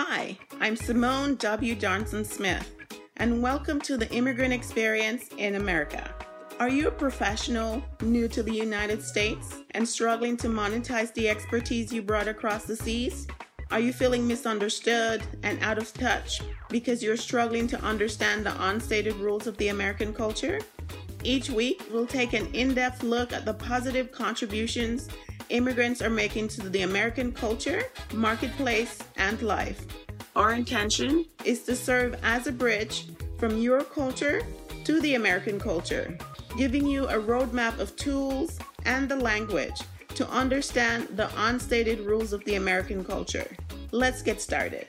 Hi, I'm Simone W. Johnson Smith, and welcome to the Immigrant Experience in America. Are you a professional new to the United States and struggling to monetize the expertise you brought across the seas? Are you feeling misunderstood and out of touch because you're struggling to understand the unstated rules of the American culture? Each week, we'll take an in depth look at the positive contributions immigrants are making to the American culture, marketplace, and life. Our intention is to serve as a bridge from your culture to the American culture, giving you a roadmap of tools and the language to understand the unstated rules of the American culture. Let's get started.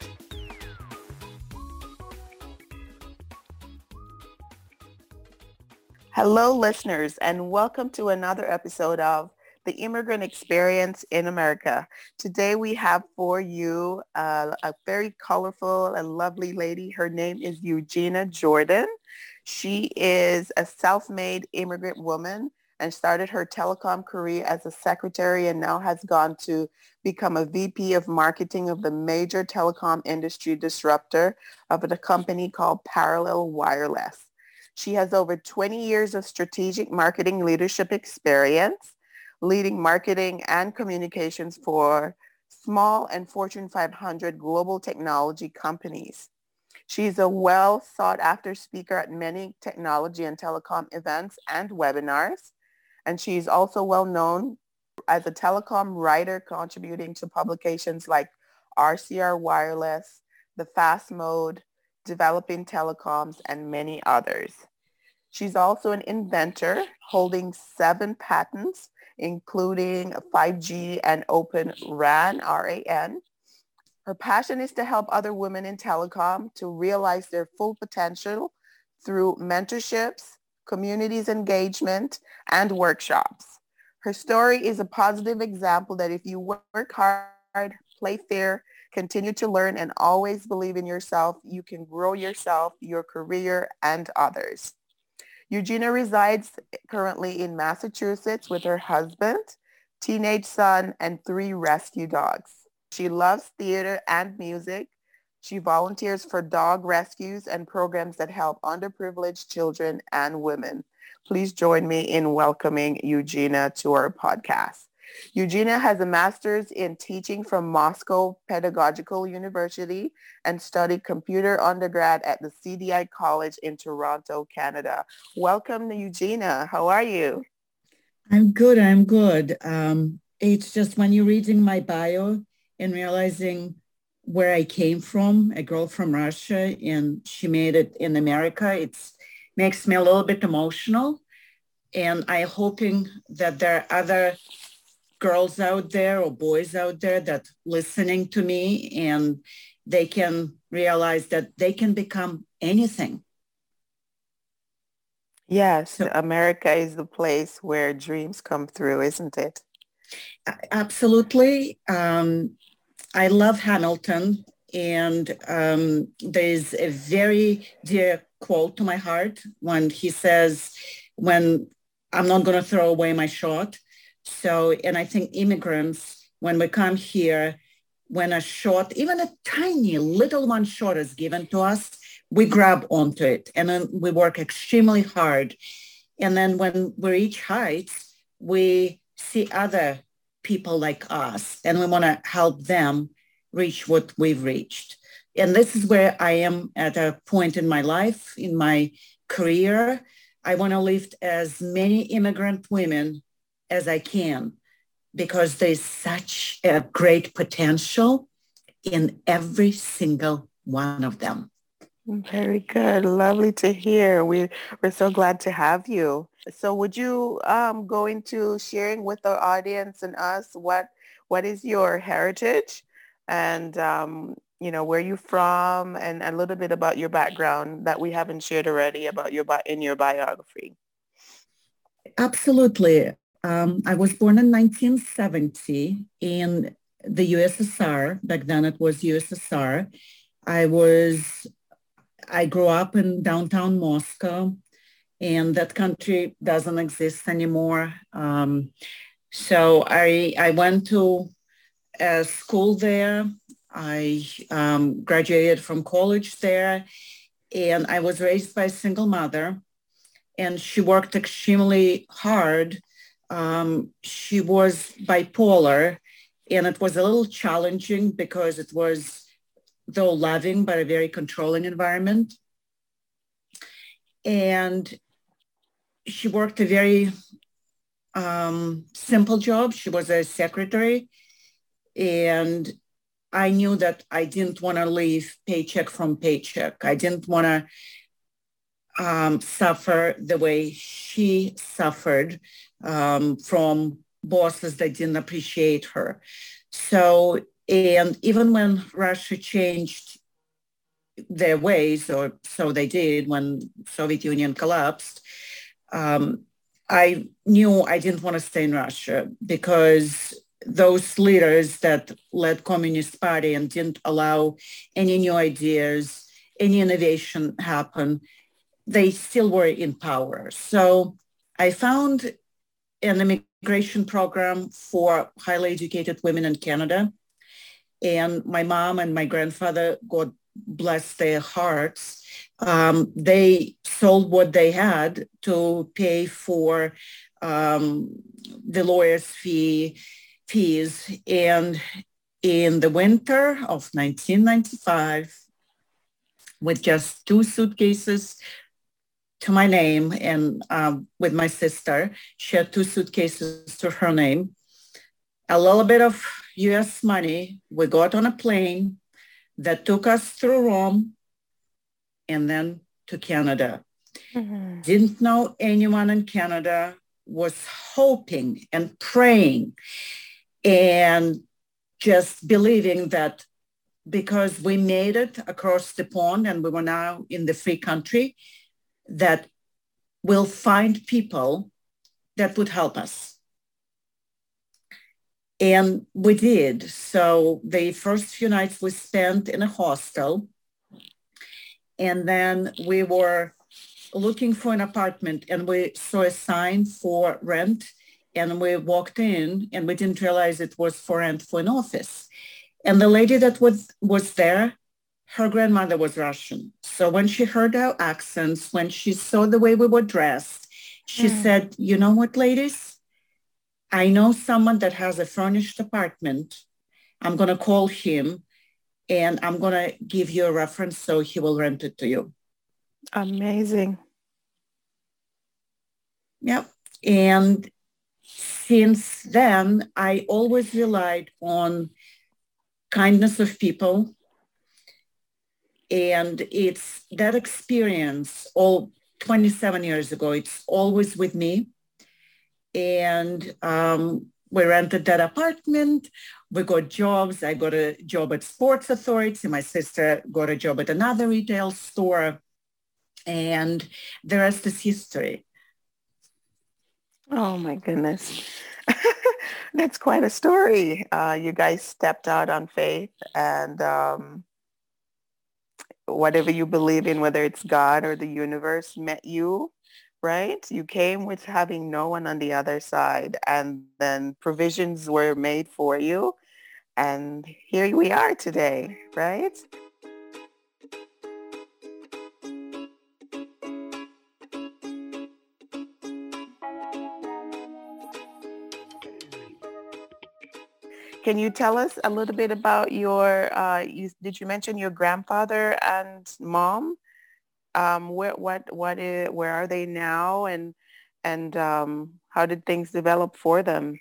Hello, listeners, and welcome to another episode of the immigrant experience in America. Today we have for you uh, a very colorful and lovely lady. Her name is Eugina Jordan. She is a self-made immigrant woman and started her telecom career as a secretary and now has gone to become a VP of marketing of the major telecom industry disruptor of a company called Parallel Wireless. She has over 20 years of strategic marketing leadership experience leading marketing and communications for small and Fortune 500 global technology companies. She's a well sought after speaker at many technology and telecom events and webinars. And she's also well known as a telecom writer contributing to publications like RCR Wireless, The Fast Mode, Developing Telecoms, and many others. She's also an inventor holding seven patents including 5G and Open RAN, R-A-N. Her passion is to help other women in telecom to realize their full potential through mentorships, communities engagement, and workshops. Her story is a positive example that if you work hard, play fair, continue to learn, and always believe in yourself, you can grow yourself, your career, and others. Eugina resides currently in Massachusetts with her husband, teenage son, and three rescue dogs. She loves theater and music. She volunteers for dog rescues and programs that help underprivileged children and women. Please join me in welcoming Eugina to our podcast. Eugina has a master's in teaching from Moscow Pedagogical University and studied computer undergrad at the CDI College in Toronto, Canada. Welcome, Eugina. How are you? I'm good. I'm good. Um, it's just when you're reading my bio and realizing where I came from, a girl from Russia, and she made it in America, it makes me a little bit emotional. And I'm hoping that there are other girls out there or boys out there that listening to me and they can realize that they can become anything. Yes, so, America is the place where dreams come through, isn't it? Absolutely. Um, I love Hamilton and um, there's a very dear quote to my heart when he says, when I'm not going to throw away my shot, so, and I think immigrants, when we come here, when a shot, even a tiny little one shot is given to us, we grab onto it and then we work extremely hard. And then when we reach heights, we see other people like us and we want to help them reach what we've reached. And this is where I am at a point in my life, in my career. I want to lift as many immigrant women as I can because there's such a great potential in every single one of them. Very good. Lovely to hear. We, we're so glad to have you. So would you um, go into sharing with our audience and us what what is your heritage and um, you know where you from and a little bit about your background that we haven't shared already about your in your biography. Absolutely. Um, I was born in 1970 in the USSR. Back then it was USSR. I was, I grew up in downtown Moscow and that country doesn't exist anymore. Um, so I, I went to a school there I um, graduated from college there and I was raised by a single mother and she worked extremely hard. Um, she was bipolar and it was a little challenging because it was though loving but a very controlling environment. And she worked a very um, simple job. She was a secretary and I knew that I didn't want to leave paycheck from paycheck. I didn't want to um, suffer the way she suffered um, from bosses that didn't appreciate her. So, and even when Russia changed their ways, or so they did when Soviet Union collapsed, um, I knew I didn't want to stay in Russia because those leaders that led Communist Party and didn't allow any new ideas, any innovation happen, they still were in power. So I found an immigration program for highly educated women in Canada. And my mom and my grandfather, God bless their hearts, um, they sold what they had to pay for um, the lawyer's fee, fees. And in the winter of 1995, with just two suitcases to my name and um, with my sister, she had two suitcases to her name, a little bit of US money. We got on a plane that took us through Rome and then to Canada. Mm-hmm. Didn't know anyone in Canada, was hoping and praying and just believing that because we made it across the pond and we were now in the free country, that we'll find people that would help us. And we did. So the first few nights we spent in a hostel. And then we were looking for an apartment and we saw a sign for rent and we walked in and we didn't realize it was for rent for an office. And the lady that was, was there, her grandmother was Russian. So when she heard our accents, when she saw the way we were dressed, she mm. said, you know what, ladies? I know someone that has a furnished apartment. I'm going to call him and I'm going to give you a reference so he will rent it to you. Amazing. Yep. And since then, I always relied on kindness of people. And it's that experience all 27 years ago, it's always with me. And um, we rented that apartment. We got jobs. I got a job at Sports Authority. My sister got a job at another retail store. And the rest is history. Oh my goodness. That's quite a story. Uh, you guys stepped out on faith and um, whatever you believe in, whether it's God or the universe, met you, right? You came with having no one on the other side and then provisions were made for you. And here we are today, right? Can you tell us a little bit about your, uh, you, did you mention your grandfather and mom? Um, where, what, what is, where are they now and, and um, how did things develop for them?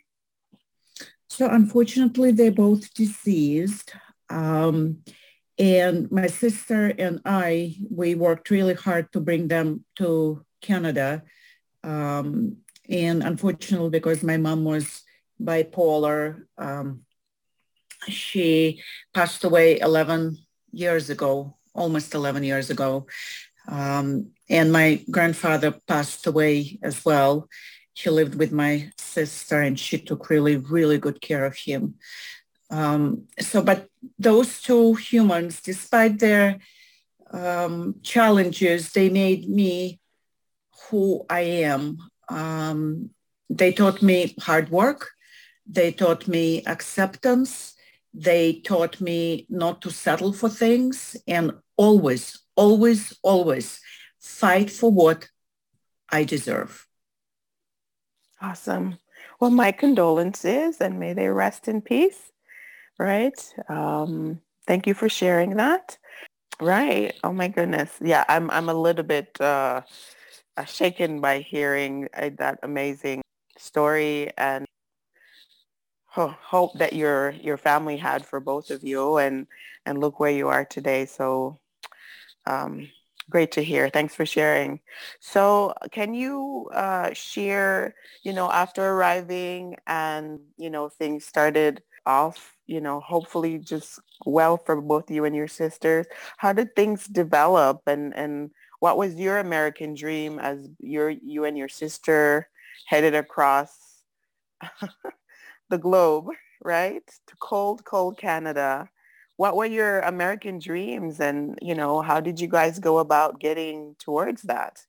So unfortunately, they're both deceased. Um, and my sister and I, we worked really hard to bring them to Canada. Um, and unfortunately, because my mom was bipolar, um, she passed away 11 years ago, almost 11 years ago. Um, and my grandfather passed away as well. He lived with my sister and she took really, really good care of him. Um, so, but those two humans, despite their um, challenges, they made me who I am. Um, they taught me hard work. They taught me acceptance They taught me not to settle for things and always, always, always fight for what I deserve. Awesome. Well, my condolences and may they rest in peace. Right. Um, thank you for sharing that. Right. Oh my goodness. Yeah, I'm I'm a little bit uh, shaken by hearing uh, that amazing story and hope that your your family had for both of you and and look where you are today. So um, great to hear. Thanks for sharing. So can you uh, share, you know, after arriving and, you know, things started off, you know, hopefully just well for both you and your sisters. How did things develop and, and what was your American dream as your, you and your sister headed across the globe, right? To cold, cold Canada what were your American dreams and, you know, how did you guys go about getting towards that?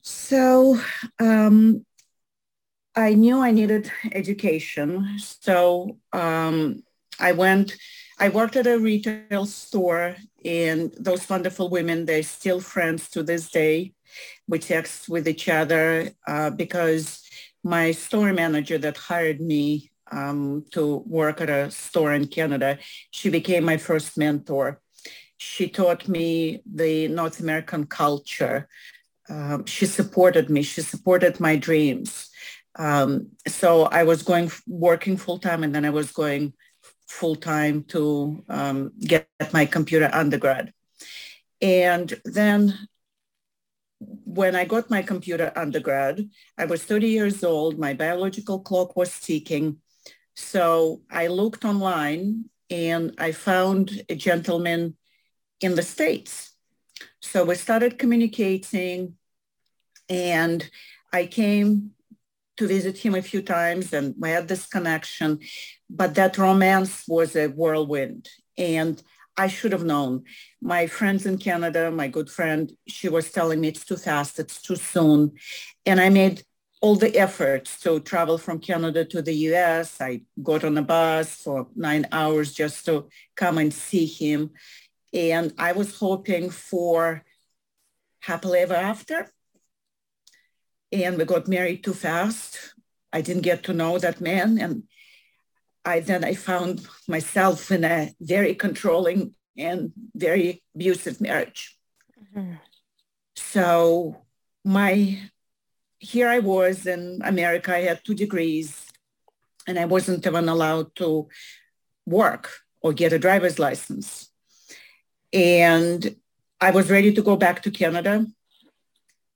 So um, I knew I needed education. So um, I went, I worked at a retail store and those wonderful women, they're still friends to this day. We text with each other uh, because my store manager that hired me um, to work at a store in Canada. She became my first mentor. She taught me the North American culture. Um, she supported me. She supported my dreams. Um, so I was going working full time, and then I was going full time to um, get my computer undergrad. And then when I got my computer undergrad, I was 30 years old. My biological clock was ticking. So I looked online and I found a gentleman in the States. So we started communicating and I came to visit him a few times and we had this connection, but that romance was a whirlwind. And I should have known. My friends in Canada, my good friend, she was telling me it's too fast, it's too soon. And I made all the efforts to travel from Canada to the US. I got on a bus for nine hours just to come and see him. And I was hoping for happily ever after. And we got married too fast. I didn't get to know that man. And I then I found myself in a very controlling and very abusive marriage. Mm-hmm. So my here I was in America. I had two degrees and I wasn't even allowed to work or get a driver's license. And I was ready to go back to Canada.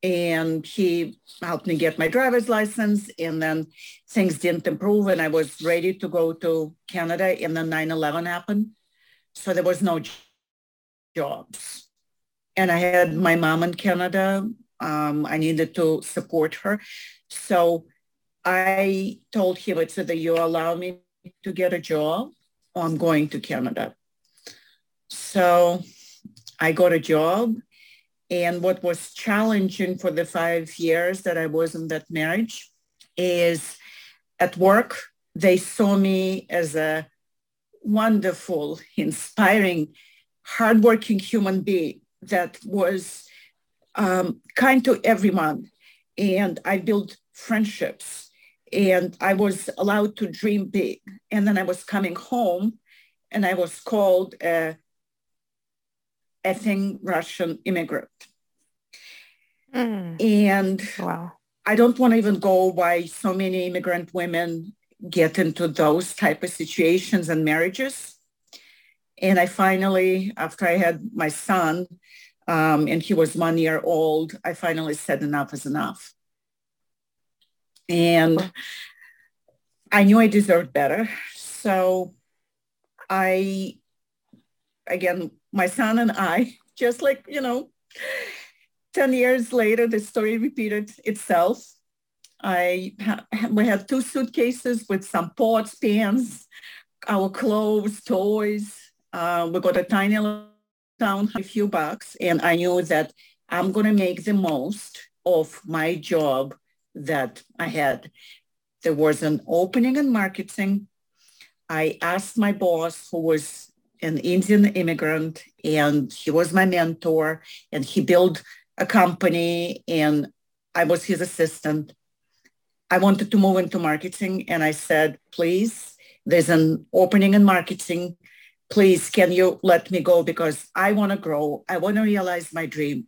And he helped me get my driver's license. And then things didn't improve. And I was ready to go to Canada. And then 9 11 happened. So there was no jobs. And I had my mom in Canada um, I needed to support her. So I told him, I said that you allow me to get a job, I'm going to Canada. So I got a job. And what was challenging for the five years that I was in that marriage is at work, they saw me as a wonderful, inspiring, hardworking human being that was um, kind to everyone. And I built friendships and I was allowed to dream big. And then I was coming home and I was called a effing Russian immigrant. Mm. And wow. I don't want to even go why so many immigrant women get into those type of situations and marriages. And I finally, after I had my son, um, and he was one year old, I finally said enough is enough. And I knew I deserved better. So I, again, my son and I, just like, you know, 10 years later, the story repeated itself. I we had two suitcases with some pots, pans, our clothes, toys. Uh, we got a tiny little down a few bucks and I knew that I'm going to make the most of my job that I had. There was an opening in marketing. I asked my boss, who was an Indian immigrant, and he was my mentor, and he built a company, and I was his assistant. I wanted to move into marketing, and I said, please, there's an opening in marketing. Please, can you let me go because I want to grow. I want to realize my dream.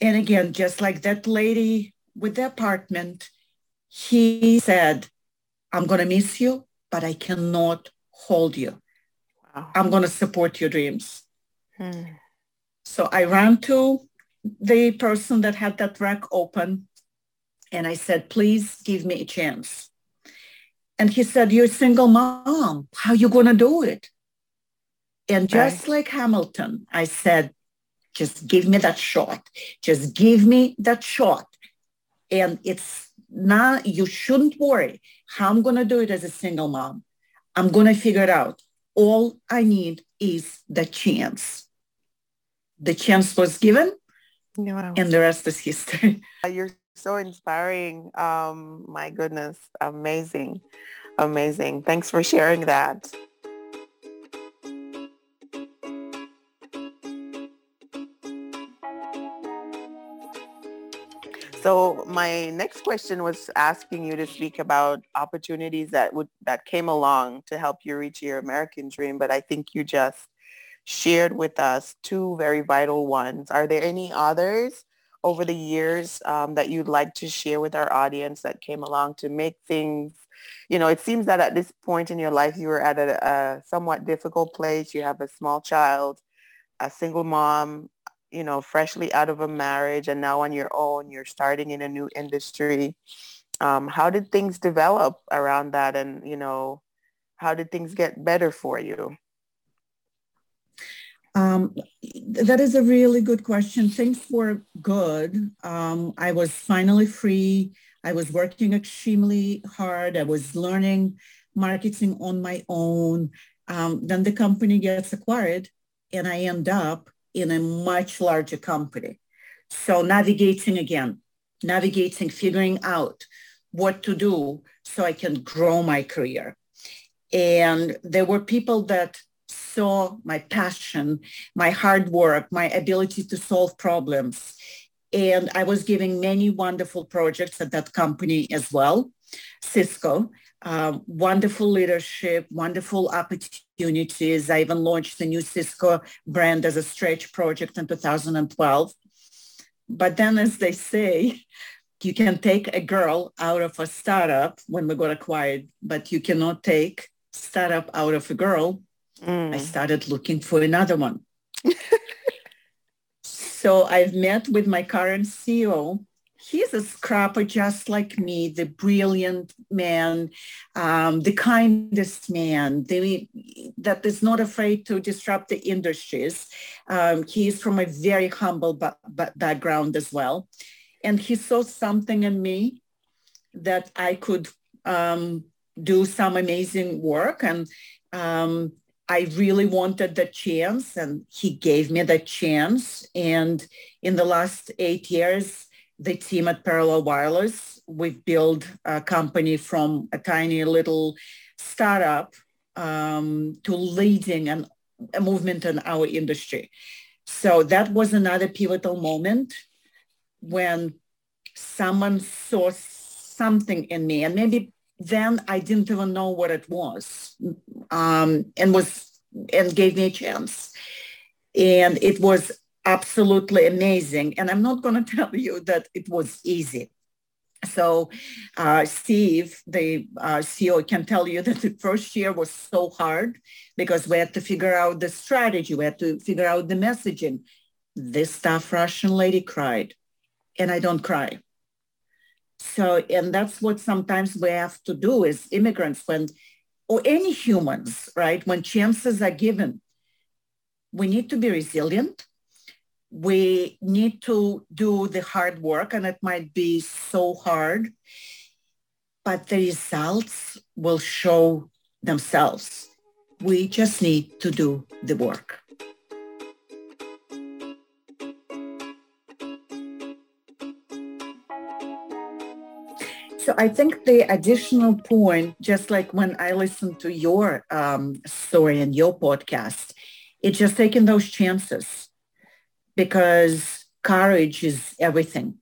And again, just like that lady with the apartment, he said, I'm going to miss you, but I cannot hold you. Wow. I'm going to support your dreams. Hmm. So I ran to the person that had that rack open and I said, please give me a chance. And he said, you're a single mom. How you going to do it? And just right. like Hamilton, I said, just give me that shot. Just give me that shot. And it's not, you shouldn't worry how I'm going to do it as a single mom. I'm going to figure it out. All I need is the chance. The chance was given wow. and the rest is history. You're so inspiring. Um, my goodness, amazing, amazing. Thanks for sharing that. So my next question was asking you to speak about opportunities that would that came along to help you reach your American dream, but I think you just shared with us two very vital ones. Are there any others over the years um, that you'd like to share with our audience that came along to make things, you know, it seems that at this point in your life, you were at a, a somewhat difficult place. You have a small child, a single mom, you know, freshly out of a marriage and now on your own, you're starting in a new industry. Um, how did things develop around that? And, you know, how did things get better for you? Um, that is a really good question. Things were good. Um, I was finally free. I was working extremely hard. I was learning marketing on my own. Um, then the company gets acquired and I end up in a much larger company. So navigating again, navigating, figuring out what to do so I can grow my career. And there were people that saw my passion, my hard work, my ability to solve problems. And I was giving many wonderful projects at that company as well, Cisco. Uh, wonderful leadership, wonderful opportunities. I even launched the new Cisco brand as a stretch project in 2012. But then, as they say, you can take a girl out of a startup when we got acquired, but you cannot take startup out of a girl Mm. I started looking for another one. so I've met with my current CEO. He's a scrapper just like me, the brilliant man, um, the kindest man, the, that is not afraid to disrupt the industries. Um, he's from a very humble ba- ba- background as well. And he saw something in me that I could um, do some amazing work. And um, I really wanted the chance and he gave me the chance. And in the last eight years, the team at Parallel Wireless, we've built a company from a tiny little startup um, to leading an, a movement in our industry. So that was another pivotal moment when someone saw something in me and maybe then I didn't even know what it was, um, and was and gave me a chance, and it was absolutely amazing. And I'm not going to tell you that it was easy. So uh, Steve, the uh, CEO, can tell you that the first year was so hard because we had to figure out the strategy. We had to figure out the messaging. This tough Russian lady cried, and I don't cry. So, and that's what sometimes we have to do as immigrants when, or any humans, right? When chances are given, we need to be resilient. We need to do the hard work and it might be so hard, but the results will show themselves. We just need to do the work. So I think the additional point, just like when I listened to your um, story and your podcast, it's just taking those chances because courage is everything.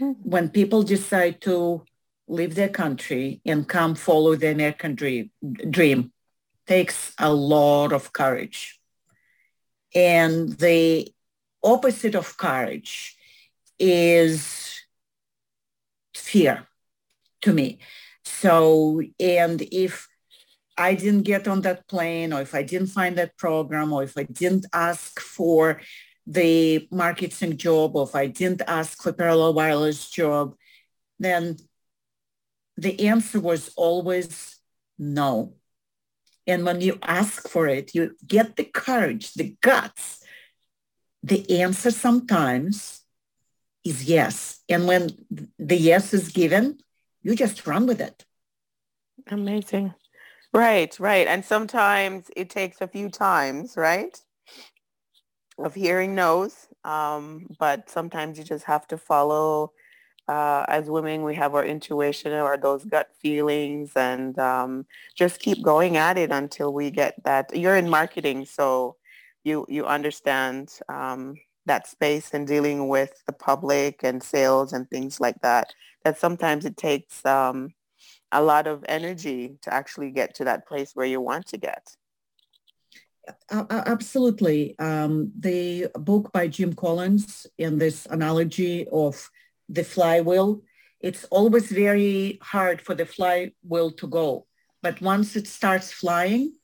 Mm-hmm. When people decide to leave their country and come follow the American dream, dream takes a lot of courage. And the opposite of courage is fear to me. So, and if I didn't get on that plane or if I didn't find that program or if I didn't ask for the marketing job or if I didn't ask for parallel wireless job, then the answer was always no. And when you ask for it, you get the courage, the guts. The answer sometimes is yes. And when the yes is given, you just run with it. Amazing. Right, right. And sometimes it takes a few times, right? Of hearing no's. Um, but sometimes you just have to follow uh, as women, we have our intuition or those gut feelings and um, just keep going at it until we get that. You're in marketing, so you, you understand um, that space and dealing with the public and sales and things like that, that sometimes it takes um, a lot of energy to actually get to that place where you want to get. Absolutely. Um, the book by Jim Collins in this analogy of the flywheel, it's always very hard for the flywheel to go. But once it starts flying,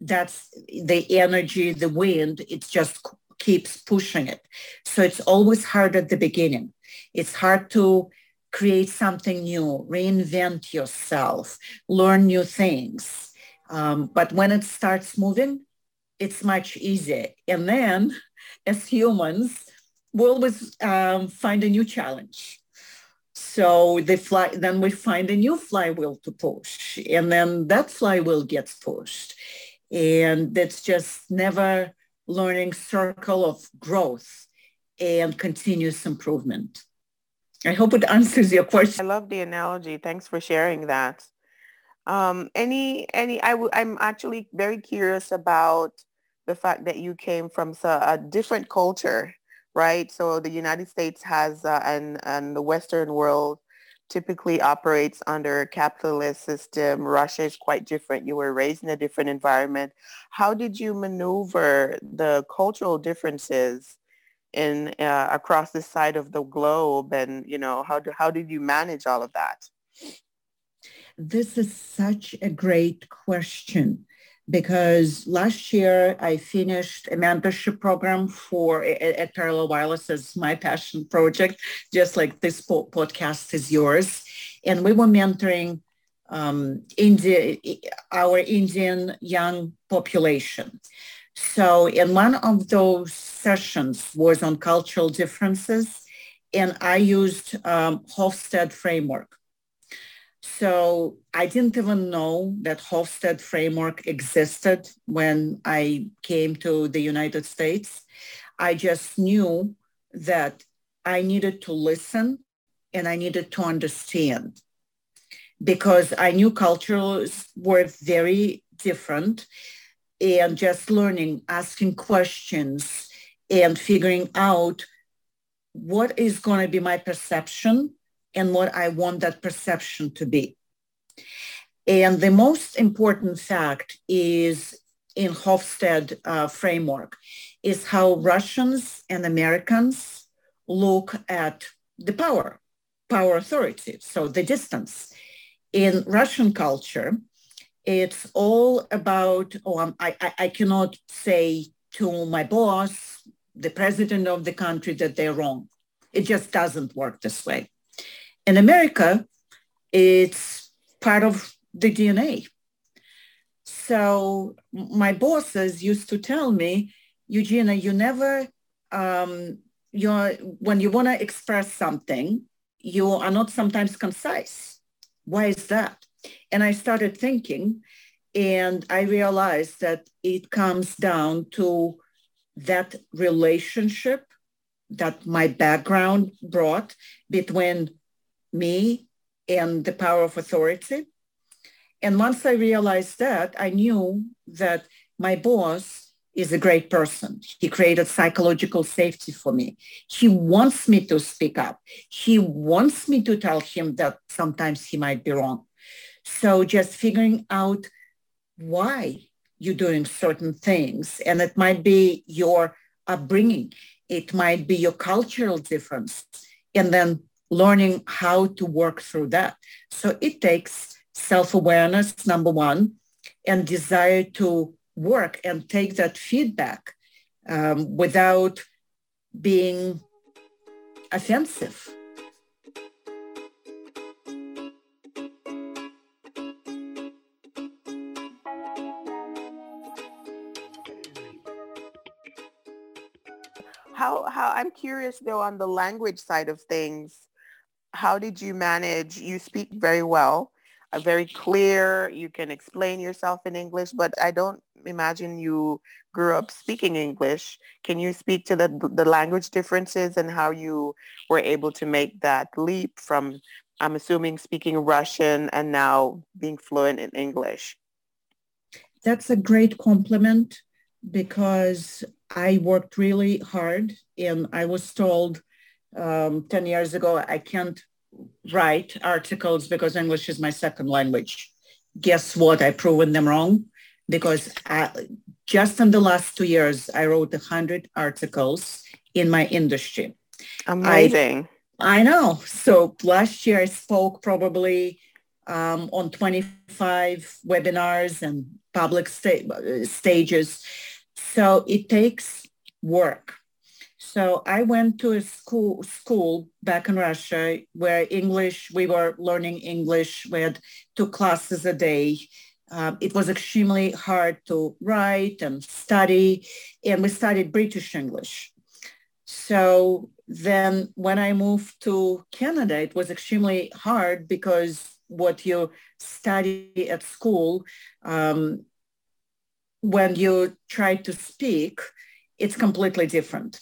that's the energy, the wind, it just keeps pushing it. So it's always hard at the beginning. It's hard to create something new, reinvent yourself, learn new things. Um, but when it starts moving, it's much easier. And then as humans, we always um, find a new challenge. So the fly, then we find a new flywheel to push, and then that flywheel gets pushed, and it's just never learning circle of growth and continuous improvement. I hope it answers your question. I love the analogy. Thanks for sharing that. Um, any, any, I w- I'm actually very curious about the fact that you came from a different culture right? So the United States has, uh, and, and the Western world typically operates under a capitalist system. Russia is quite different. You were raised in a different environment. How did you maneuver the cultural differences in uh, across the side of the globe? And, you know, how, do, how did you manage all of that? This is such a great question because last year I finished a mentorship program for at Parallel Wireless as my passion project, just like this po- podcast is yours. And we were mentoring um, India, our Indian young population. So in one of those sessions was on cultural differences, and I used um, framework. So I didn't even know that Hofstede framework existed when I came to the United States. I just knew that I needed to listen and I needed to understand because I knew cultures were very different and just learning, asking questions and figuring out what is going to be my perception and what I want that perception to be. And the most important fact is in Hofstede uh, framework is how Russians and Americans look at the power, power authority, so the distance. In Russian culture, it's all about, oh, I, I, I cannot say to my boss, the president of the country, that they're wrong. It just doesn't work this way. In America, it's part of the DNA. So my bosses used to tell me, Eugina, you never, um, you're, when you want to express something, you are not sometimes concise. Why is that? And I started thinking, and I realized that it comes down to that relationship that my background brought between me and the power of authority. And once I realized that, I knew that my boss is a great person. He created psychological safety for me. He wants me to speak up. He wants me to tell him that sometimes he might be wrong. So just figuring out why you're doing certain things, and it might be your upbringing, it might be your cultural difference, and then learning how to work through that. So it takes self-awareness, number one, and desire to work and take that feedback um, without being offensive. How, how I'm curious though on the language side of things, how did you manage? You speak very well, uh, very clear. You can explain yourself in English, but I don't imagine you grew up speaking English. Can you speak to the, the language differences and how you were able to make that leap from, I'm assuming, speaking Russian and now being fluent in English? That's a great compliment because I worked really hard and I was told um, 10 years ago, I can't write articles because English is my second language. Guess what? I've proven them wrong because I, just in the last two years, I wrote 100 articles in my industry. Amazing. I, I know. So last year I spoke probably um, on 25 webinars and public sta- stages. So it takes work. So I went to a school school back in Russia where English, we were learning English. We had two classes a day. Um, it was extremely hard to write and study, and we studied British English. So then when I moved to Canada, it was extremely hard because what you study at school, um, when you try to speak, it's completely different.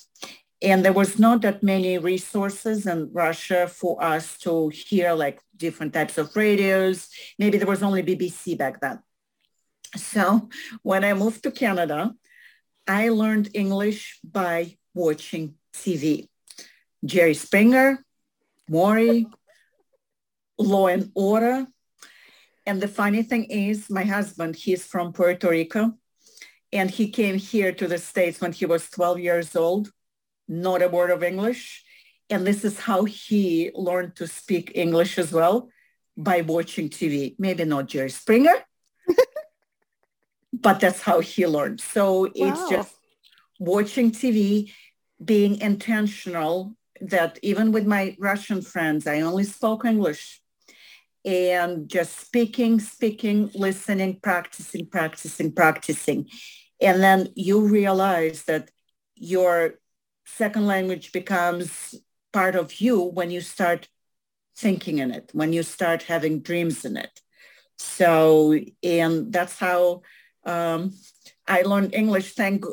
And there was not that many resources in Russia for us to hear like different types of radios. Maybe there was only BBC back then. So when I moved to Canada, I learned English by watching TV. Jerry Springer, Maury, Law and Order. And the funny thing is my husband, he's from Puerto Rico and he came here to the States when he was 12 years old, not a word of English. And this is how he learned to speak English as well by watching TV. Maybe not Jerry Springer, but that's how he learned. So wow. it's just watching TV, being intentional that even with my Russian friends, I only spoke English and just speaking, speaking, listening, practicing, practicing, practicing. And then you realize that your second language becomes part of you when you start thinking in it, when you start having dreams in it. So, and that's how um, I learned English. Thank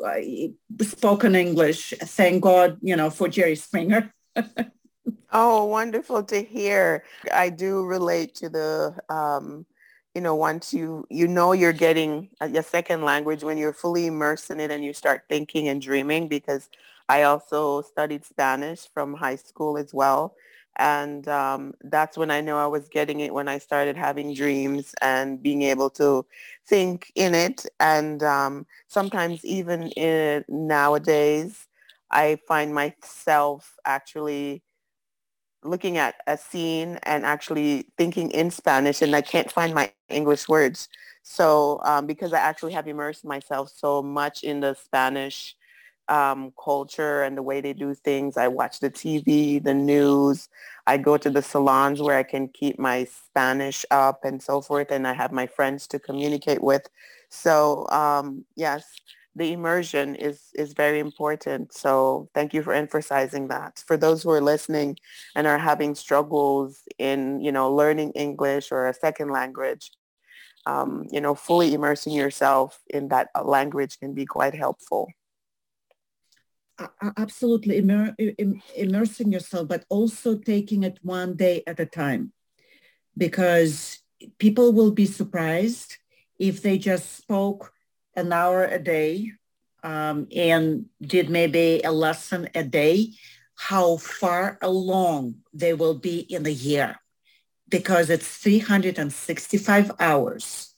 spoken English. Thank God, you know, for Jerry Springer. oh, wonderful to hear. I do relate to the, um, you know, once you you know you're getting a, a second language when you're fully immersed in it and you start thinking and dreaming. Because I also studied Spanish from high school as well. And um, that's when I know I was getting it when I started having dreams and being able to think in it. And um, sometimes even in, nowadays, I find myself actually looking at a scene and actually thinking in Spanish and I can't find my English words. So um, because I actually have immersed myself so much in the Spanish um, culture and the way they do things. I watch the TV, the news. I go to the salons where I can keep my Spanish up and so forth. And I have my friends to communicate with. So um, yes, the immersion is, is very important. So thank you for emphasizing that. For those who are listening and are having struggles in, you know, learning English or a second language, um, you know, fully immersing yourself in that language can be quite helpful absolutely immer, immersing yourself, but also taking it one day at a time. because people will be surprised if they just spoke an hour a day um, and did maybe a lesson a day, how far along they will be in the year because it's 365 hours.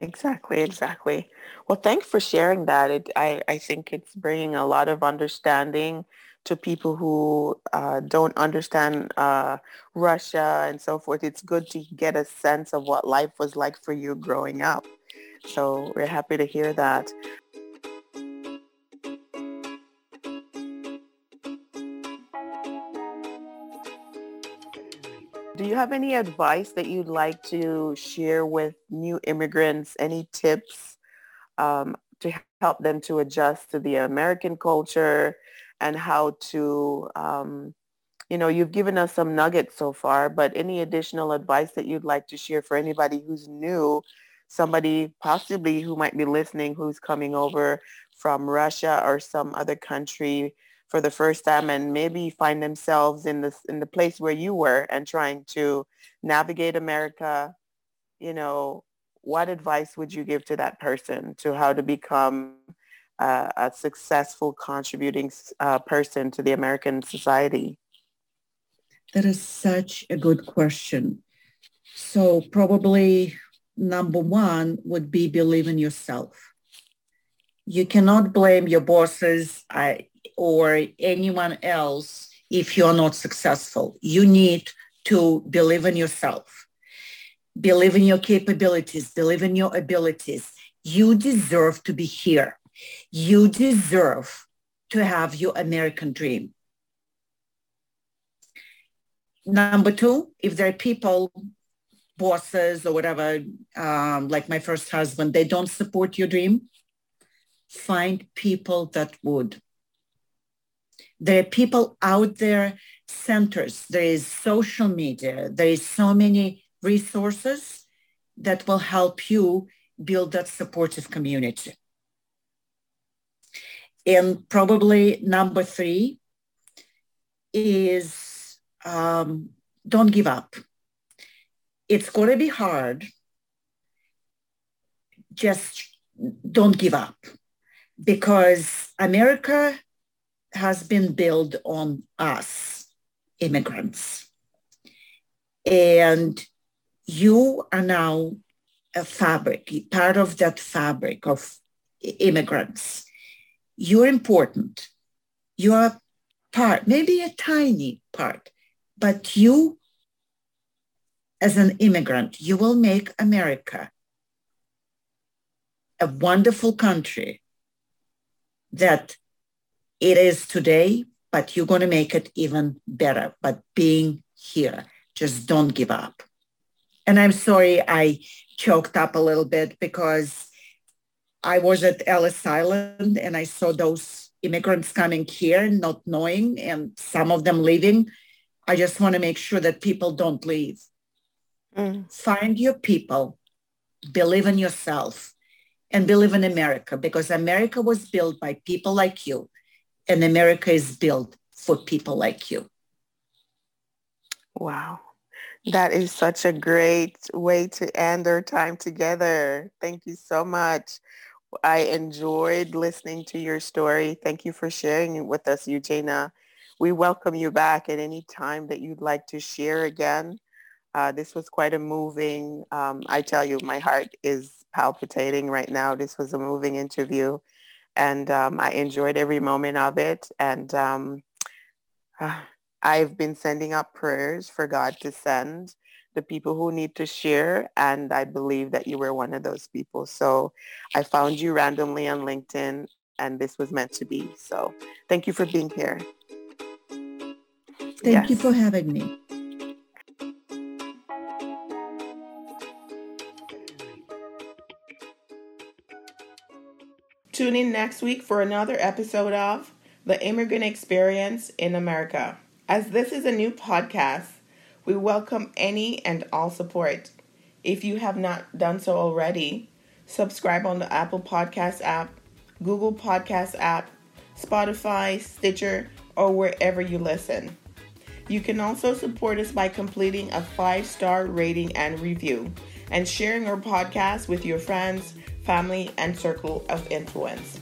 Exactly, exactly. Well, thanks for sharing that. It, I, I think it's bringing a lot of understanding to people who uh, don't understand uh, Russia and so forth. It's good to get a sense of what life was like for you growing up. So we're happy to hear that. Do you have any advice that you'd like to share with new immigrants? Any tips um, to help them to adjust to the American culture and how to, um, you know, you've given us some nuggets so far, but any additional advice that you'd like to share for anybody who's new, somebody possibly who might be listening who's coming over from Russia or some other country for the first time and maybe find themselves in this in the place where you were and trying to navigate America, you know, what advice would you give to that person to how to become uh, a successful contributing uh, person to the American society? That is such a good question. So probably number one would be believe in yourself. You cannot blame your bosses or anyone else if you're not successful. You need to believe in yourself, believe in your capabilities, believe in your abilities. You deserve to be here. You deserve to have your American dream. Number two, if there are people, bosses or whatever, um, like my first husband, they don't support your dream, find people that would. There are people out there, centers, there is social media, there is so many resources that will help you build that supportive community. And probably number three is um, don't give up. It's going to be hard. Just don't give up because America has been built on us, immigrants. And you are now a fabric, part of that fabric of immigrants you're important. You're part, maybe a tiny part, but you, as an immigrant, you will make America a wonderful country that it is today, but you're going to make it even better. But being here, just don't give up. And I'm sorry I choked up a little bit because I was at Ellis Island and I saw those immigrants coming here, not knowing, and some of them leaving. I just want to make sure that people don't leave. Mm. Find your people, believe in yourself, and believe in America because America was built by people like you, and America is built for people like you. Wow. That is such a great way to end our time together. Thank you so much. I enjoyed listening to your story. Thank you for sharing it with us, Eugina. We welcome you back at any time that you'd like to share again. Uh, this was quite a moving, um, I tell you, my heart is palpitating right now. This was a moving interview and um, I enjoyed every moment of it. And um, uh, I've been sending up prayers for God to send the people who need to share. And I believe that you were one of those people. So I found you randomly on LinkedIn and this was meant to be. So thank you for being here. Thank yes. you for having me. Tune in next week for another episode of The Immigrant Experience in America. As this is a new podcast, we welcome any and all support. If you have not done so already, subscribe on the Apple Podcast app, Google Podcast app, Spotify, Stitcher, or wherever you listen. You can also support us by completing a five-star rating and review and sharing our podcast with your friends, family, and circle of influence.